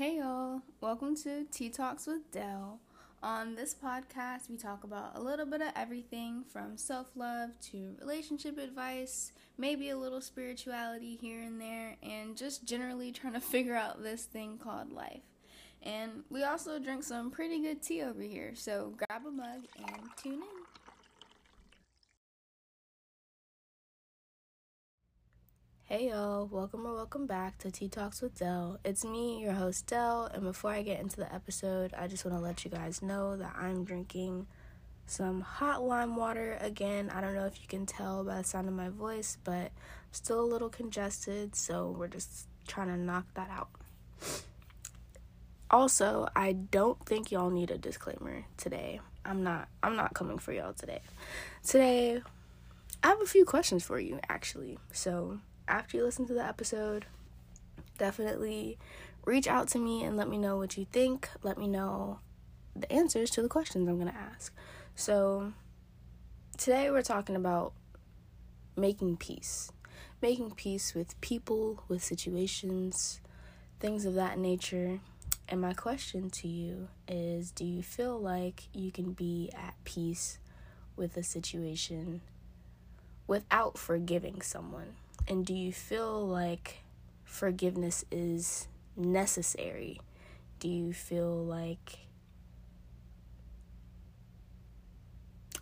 Hey y'all, welcome to Tea Talks with Dell. On this podcast, we talk about a little bit of everything from self love to relationship advice, maybe a little spirituality here and there, and just generally trying to figure out this thing called life. And we also drink some pretty good tea over here, so grab a mug and tune in. Hey y'all, welcome or welcome back to Tea Talks with Dell. It's me, your host Dell, and before I get into the episode, I just want to let you guys know that I'm drinking some hot lime water again. I don't know if you can tell by the sound of my voice, but I'm still a little congested, so we're just trying to knock that out. Also, I don't think y'all need a disclaimer today. I'm not I'm not coming for y'all today. Today, I have a few questions for you actually. So, after you listen to the episode, definitely reach out to me and let me know what you think. Let me know the answers to the questions I'm going to ask. So, today we're talking about making peace. Making peace with people, with situations, things of that nature. And my question to you is Do you feel like you can be at peace with a situation without forgiving someone? And do you feel like forgiveness is necessary? Do you feel like.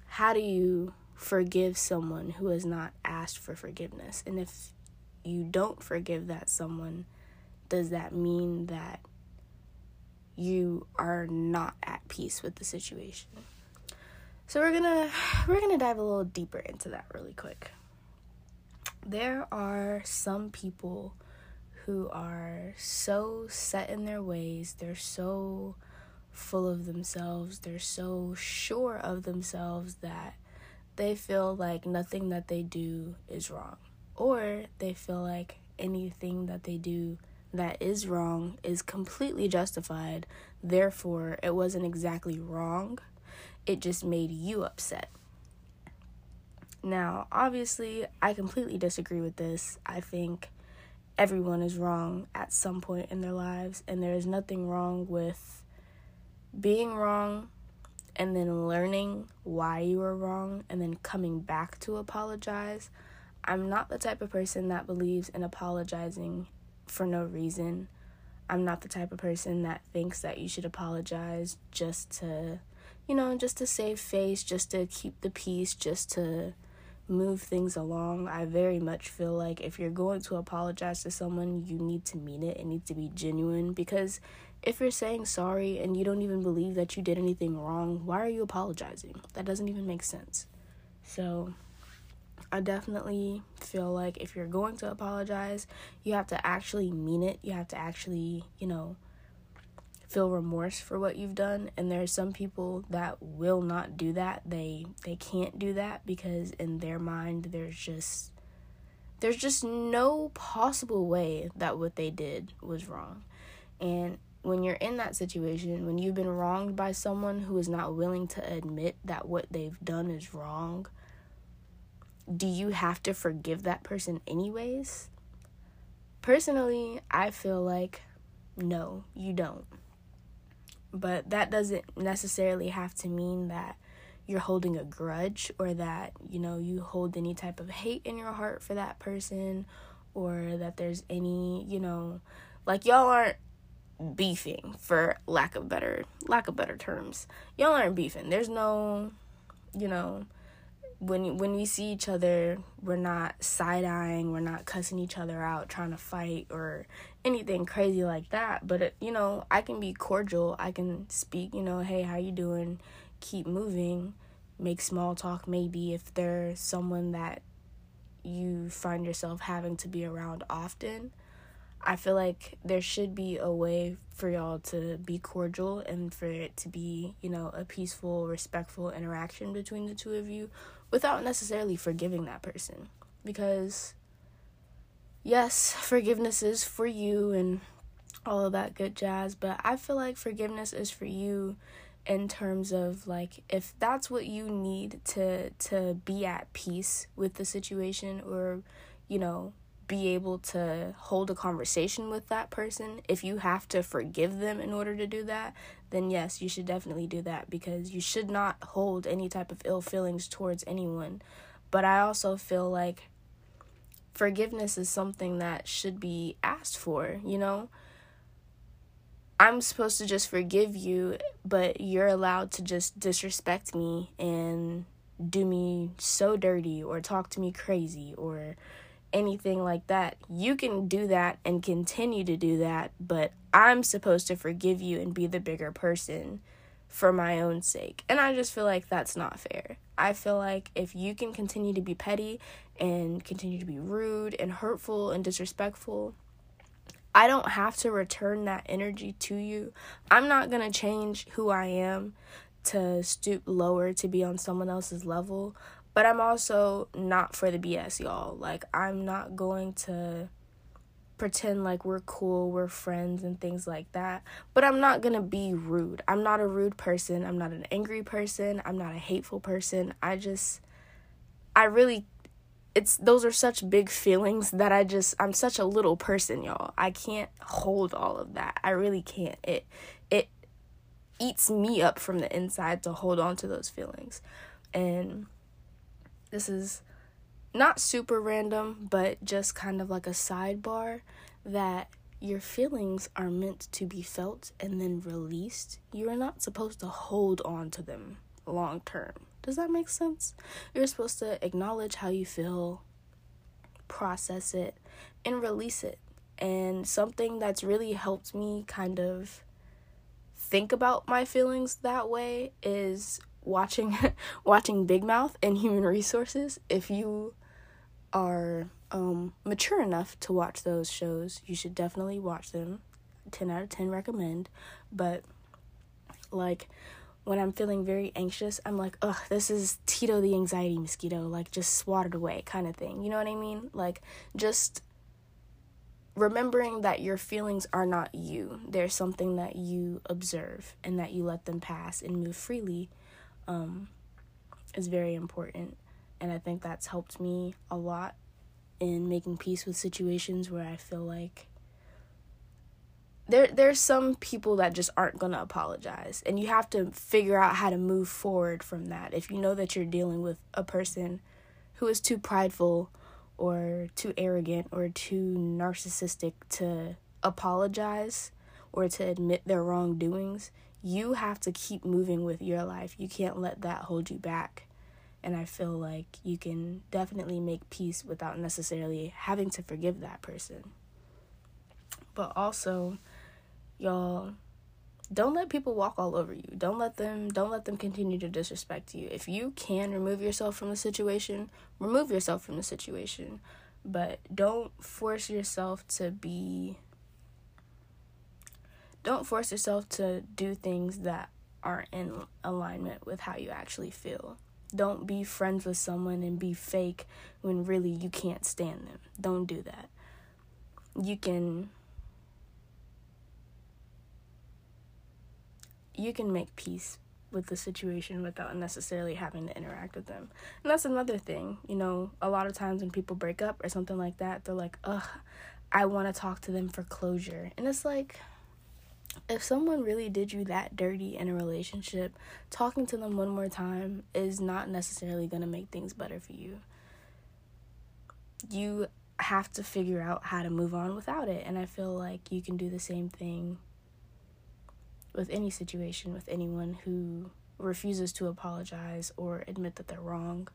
How do you forgive someone who has not asked for forgiveness? And if you don't forgive that someone, does that mean that you are not at peace with the situation? So we're going to we're going to dive a little deeper into that really quick there are some people who are so set in their ways, they're so full of themselves, they're so sure of themselves that they feel like nothing that they do is wrong. Or they feel like anything that they do that is wrong is completely justified, therefore, it wasn't exactly wrong, it just made you upset. Now, obviously, I completely disagree with this. I think everyone is wrong at some point in their lives, and there is nothing wrong with being wrong and then learning why you were wrong and then coming back to apologize. I'm not the type of person that believes in apologizing for no reason. I'm not the type of person that thinks that you should apologize just to, you know, just to save face, just to keep the peace, just to move things along. I very much feel like if you're going to apologize to someone, you need to mean it. It needs to be genuine because if you're saying sorry and you don't even believe that you did anything wrong, why are you apologizing? That doesn't even make sense. So, I definitely feel like if you're going to apologize, you have to actually mean it. You have to actually, you know, feel remorse for what you've done. And there are some people that will not do that. They they can't do that because in their mind there's just there's just no possible way that what they did was wrong. And when you're in that situation when you've been wronged by someone who is not willing to admit that what they've done is wrong do you have to forgive that person anyways? Personally i feel like no you don't but that doesn't necessarily have to mean that you're holding a grudge or that, you know, you hold any type of hate in your heart for that person or that there's any, you know, like y'all aren't beefing for lack of better lack of better terms. Y'all aren't beefing. There's no, you know, when when we see each other, we're not side eyeing, we're not cussing each other out, trying to fight or anything crazy like that. But it, you know, I can be cordial. I can speak. You know, hey, how you doing? Keep moving. Make small talk. Maybe if there's someone that you find yourself having to be around often. I feel like there should be a way for y'all to be cordial and for it to be, you know, a peaceful, respectful interaction between the two of you without necessarily forgiving that person. Because, yes, forgiveness is for you and all of that good jazz, but I feel like forgiveness is for you in terms of like if that's what you need to to be at peace with the situation or you know be able to hold a conversation with that person, if you have to forgive them in order to do that, then yes, you should definitely do that because you should not hold any type of ill feelings towards anyone. But I also feel like forgiveness is something that should be asked for, you know? I'm supposed to just forgive you, but you're allowed to just disrespect me and do me so dirty or talk to me crazy or anything like that. You can do that and continue to do that, but I'm supposed to forgive you and be the bigger person for my own sake. And I just feel like that's not fair. I feel like if you can continue to be petty and continue to be rude and hurtful and disrespectful, I don't have to return that energy to you. I'm not going to change who I am to stoop lower to be on someone else's level. But I'm also not for the BS, y'all. Like, I'm not going to pretend like we're cool, we're friends, and things like that. But I'm not gonna be rude. I'm not a rude person. I'm not an angry person. I'm not a hateful person. I just, I really, it's, those are such big feelings that I just, I'm such a little person, y'all. I can't hold all of that. I really can't. It, it eats me up from the inside to hold on to those feelings. And, this is not super random, but just kind of like a sidebar that your feelings are meant to be felt and then released. You are not supposed to hold on to them long term. Does that make sense? You're supposed to acknowledge how you feel, process it, and release it. And something that's really helped me kind of think about my feelings that way is watching watching Big Mouth and Human Resources. If you are um, mature enough to watch those shows, you should definitely watch them. 10 out of 10 recommend. But like when I'm feeling very anxious, I'm like, ugh, this is Tito the anxiety mosquito. Like, just swat it away, kind of thing. You know what I mean? Like, just remembering that your feelings are not you. They're something that you observe and that you let them pass and move freely um, is very important. And I think that's helped me a lot in making peace with situations where I feel like there there's some people that just aren't going to apologize and you have to figure out how to move forward from that if you know that you're dealing with a person who is too prideful or too arrogant or too narcissistic to apologize or to admit their wrongdoings you have to keep moving with your life. You can't let that hold you back. And I feel like you can definitely make peace without necessarily having to forgive that person. But also, y'all, don't let people walk all over you. Don't let them don't let them continue to disrespect you. If you can remove yourself from the situation, remove yourself from the situation. But don't force yourself to be don't force yourself to do things that aren't in alignment with how you actually feel. Don't be friends with someone and be fake when really you can't stand them. Don't do that. You can you can make peace with the situation without necessarily having to interact with them. And that's another thing. You know, a lot of times when people break up or something like that, they're like, "Ugh, I want to talk to them for closure." And it's like if someone really did you that dirty in a relationship, talking to them one more time is not necessarily going to make things better for you. You have to figure out how to move on without it. And I feel like you can do the same thing with any situation, with anyone who refuses to apologize or admit that they're wrong.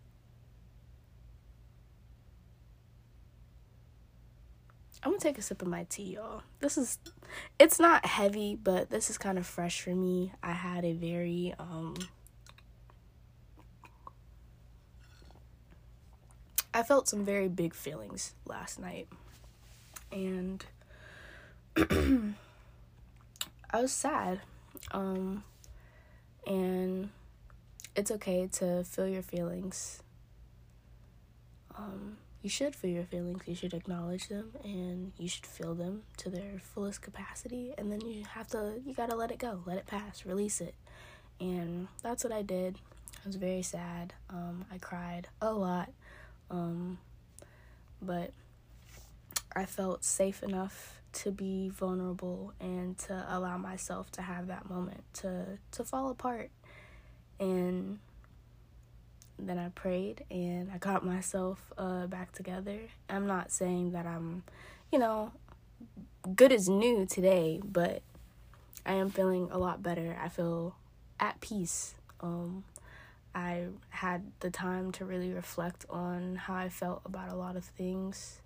I'm gonna take a sip of my tea, y'all. This is, it's not heavy, but this is kind of fresh for me. I had a very, um, I felt some very big feelings last night. And I was sad. Um, and it's okay to feel your feelings. Um, you should feel your feelings, you should acknowledge them, and you should feel them to their fullest capacity. And then you have to, you gotta let it go, let it pass, release it. And that's what I did. I was very sad. Um, I cried a lot. Um, but I felt safe enough to be vulnerable and to allow myself to have that moment to to fall apart and then I prayed and I got myself uh, back together. I'm not saying that I'm, you know, good as new today, but I am feeling a lot better. I feel at peace. Um, I had the time to really reflect on how I felt about a lot of things.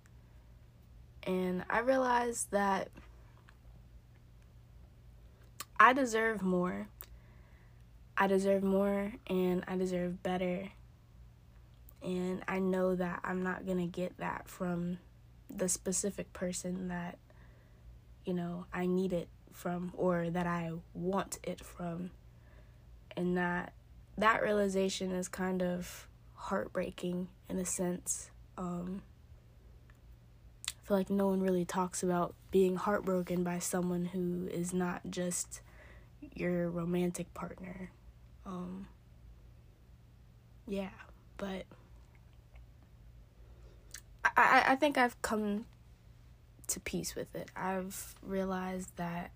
And I realized that I deserve more. I deserve more and I deserve better. And I know that I'm not going to get that from the specific person that, you know, I need it from or that I want it from. And that that realization is kind of heartbreaking in a sense. Um, I feel like no one really talks about being heartbroken by someone who is not just your romantic partner. Um, yeah, but I, I think I've come to peace with it. I've realized that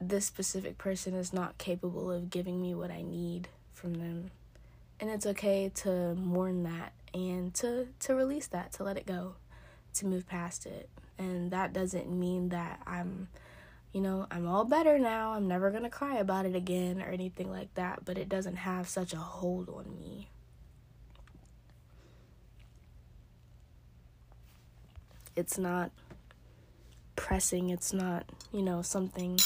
this specific person is not capable of giving me what I need from them. And it's okay to mourn that and to to release that, to let it go, to move past it. And that doesn't mean that I'm you know, I'm all better now. I'm never going to cry about it again or anything like that, but it doesn't have such a hold on me. It's not pressing, it's not, you know, something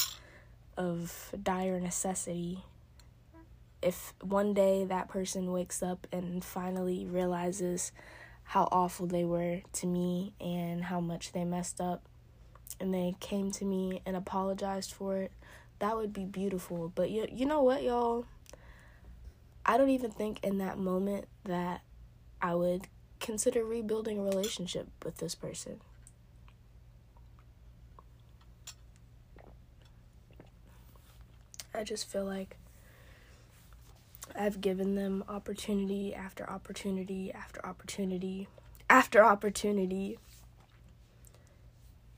of dire necessity. If one day that person wakes up and finally realizes how awful they were to me and how much they messed up, and they came to me and apologized for it, that would be beautiful. But you, you know what, y'all? I don't even think in that moment that I would consider rebuilding a relationship with this person. I just feel like I've given them opportunity after opportunity after opportunity after opportunity,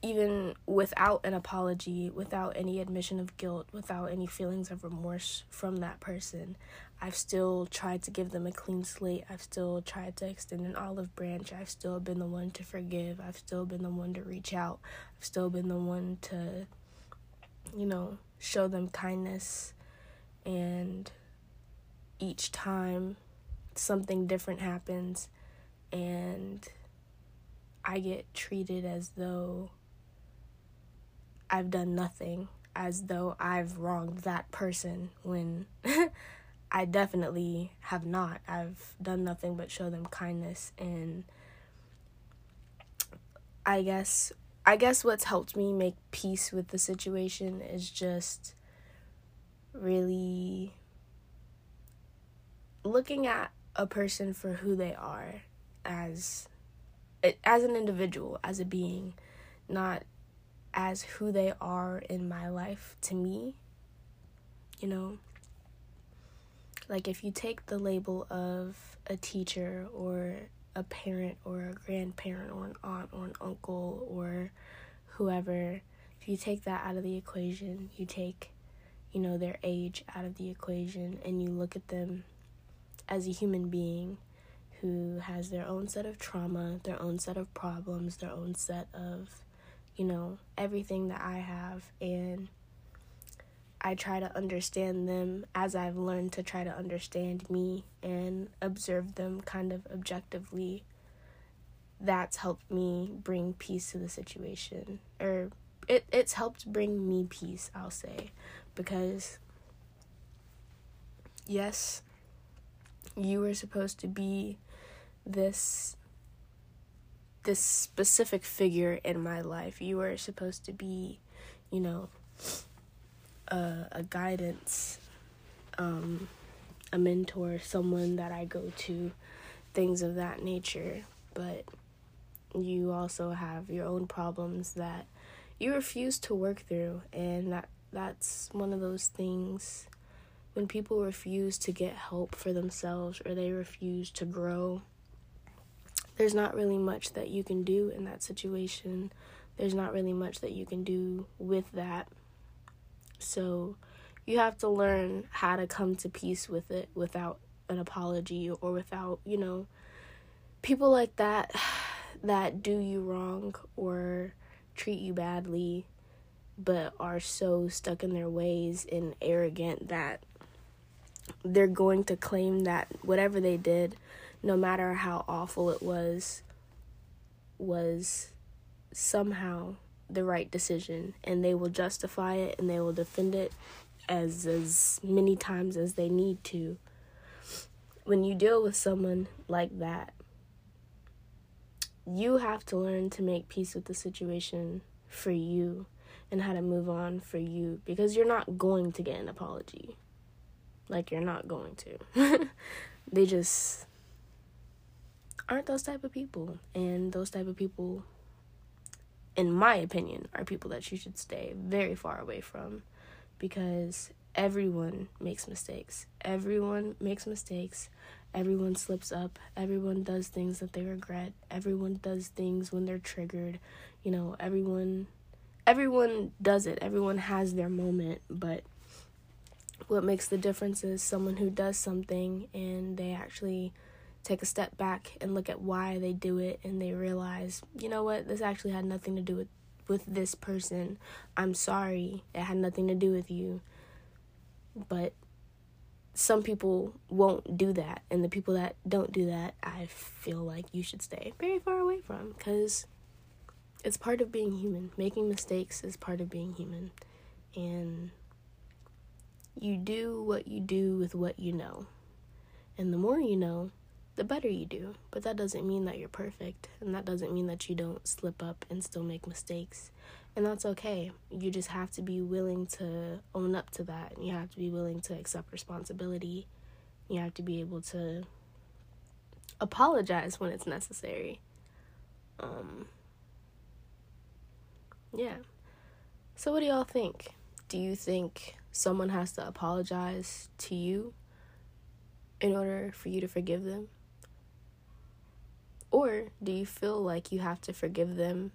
even without an apology, without any admission of guilt, without any feelings of remorse from that person. I've still tried to give them a clean slate. I've still tried to extend an olive branch. I've still been the one to forgive. I've still been the one to reach out. I've still been the one to, you know, show them kindness and each time something different happens and I get treated as though I've done nothing, as though I've wronged that person when I definitely have not. I've done nothing but show them kindness and I guess I guess what's helped me make peace with the situation is just really looking at a person for who they are as as an individual, as a being, not as who they are in my life to me. You know, like if you take the label of a teacher or a parent or a grandparent or an aunt or an uncle or whoever, if you take that out of the equation, you take, you know, their age out of the equation and you look at them as a human being who has their own set of trauma, their own set of problems, their own set of, you know, everything that I have and I try to understand them as I've learned to try to understand me and observe them kind of objectively. That's helped me bring peace to the situation. Or it, it's helped bring me peace, I'll say. Because, yes, you were supposed to be this this specific figure in my life. You were supposed to be, you know, a, a guidance, um, a mentor, someone that I go to, things of that nature. But you also have your own problems that you refuse to work through, and that that's one of those things when people refuse to get help for themselves or they refuse to grow there's not really much that you can do in that situation. There's not really much that you can do with that. So you have to learn how to come to peace with it without an apology or without, you know, people like that that do you wrong or treat you badly but are so stuck in their ways and arrogant that they're going to claim that whatever they did no matter how awful it was, was somehow the right decision and they will justify it and they will defend it as as many times as they need to. When you deal with someone like that you have to learn to make peace with the situation for you and how to move on for you because you're not going to get an apology. Like you're not going to. They just aren't those type of people. And those type of people, in my opinion, are people that you should stay very far away from because everyone makes mistakes. Everyone makes mistakes. Everyone slips up. Everyone does things that they regret. Everyone does things when they're triggered. You know, everyone everyone does it. Everyone has their moment, but what makes the difference is someone who does something and they actually take a step back and look at why they do it and they realize, you know what, this actually had nothing to do with with this person. I'm sorry. It had nothing to do with you. But some people won't do that and the people that don't do that, I feel like you should stay very far away from cuz it's part of being human. Making mistakes is part of being human. And you do what you do with what you know. And the more you know, the better you do. But that doesn't mean that you're perfect, and that doesn't mean that you don't slip up and still make mistakes. And that's okay. You just have to be willing to own up to that, and you have to be willing to accept responsibility. You have to be able to apologize when it's necessary. Um, yeah. So, what do y'all think? Do you think someone has to apologize to you in order for you to forgive them? Or do you feel like you have to forgive them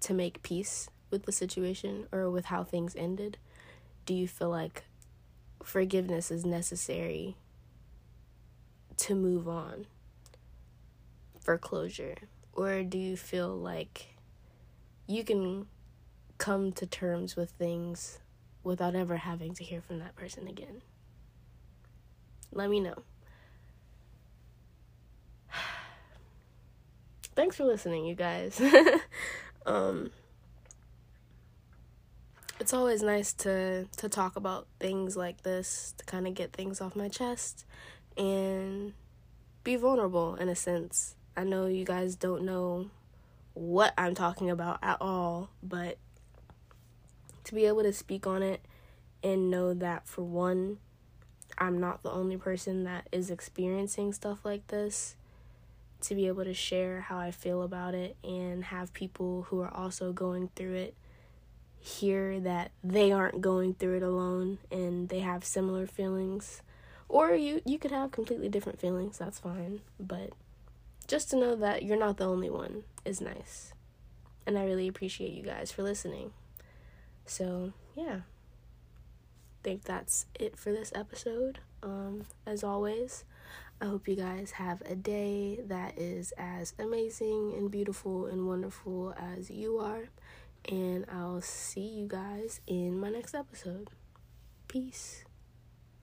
to make peace with the situation or with how things ended? Do you feel like forgiveness is necessary to move on for closure? Or do you feel like you can come to terms with things without ever having to hear from that person again? Let me know. Thanks for listening, you guys. um, it's always nice to to talk about things like this to kind of get things off my chest and be vulnerable in a sense. I know you guys don't know what I'm talking about at all, but to be able to speak on it and know that for one, I'm not the only person that is experiencing stuff like this to be able to share how I feel about it and have people who are also going through it hear that they aren't going through it alone and they have similar feelings. Or you you could have completely different feelings that's fine. But just to know that you're not the only one is nice. And I really appreciate you guys for listening. So yeah. Think that's it for this episode. Um as always I hope you guys have a day that is as amazing and beautiful and wonderful as you are. And I'll see you guys in my next episode. Peace.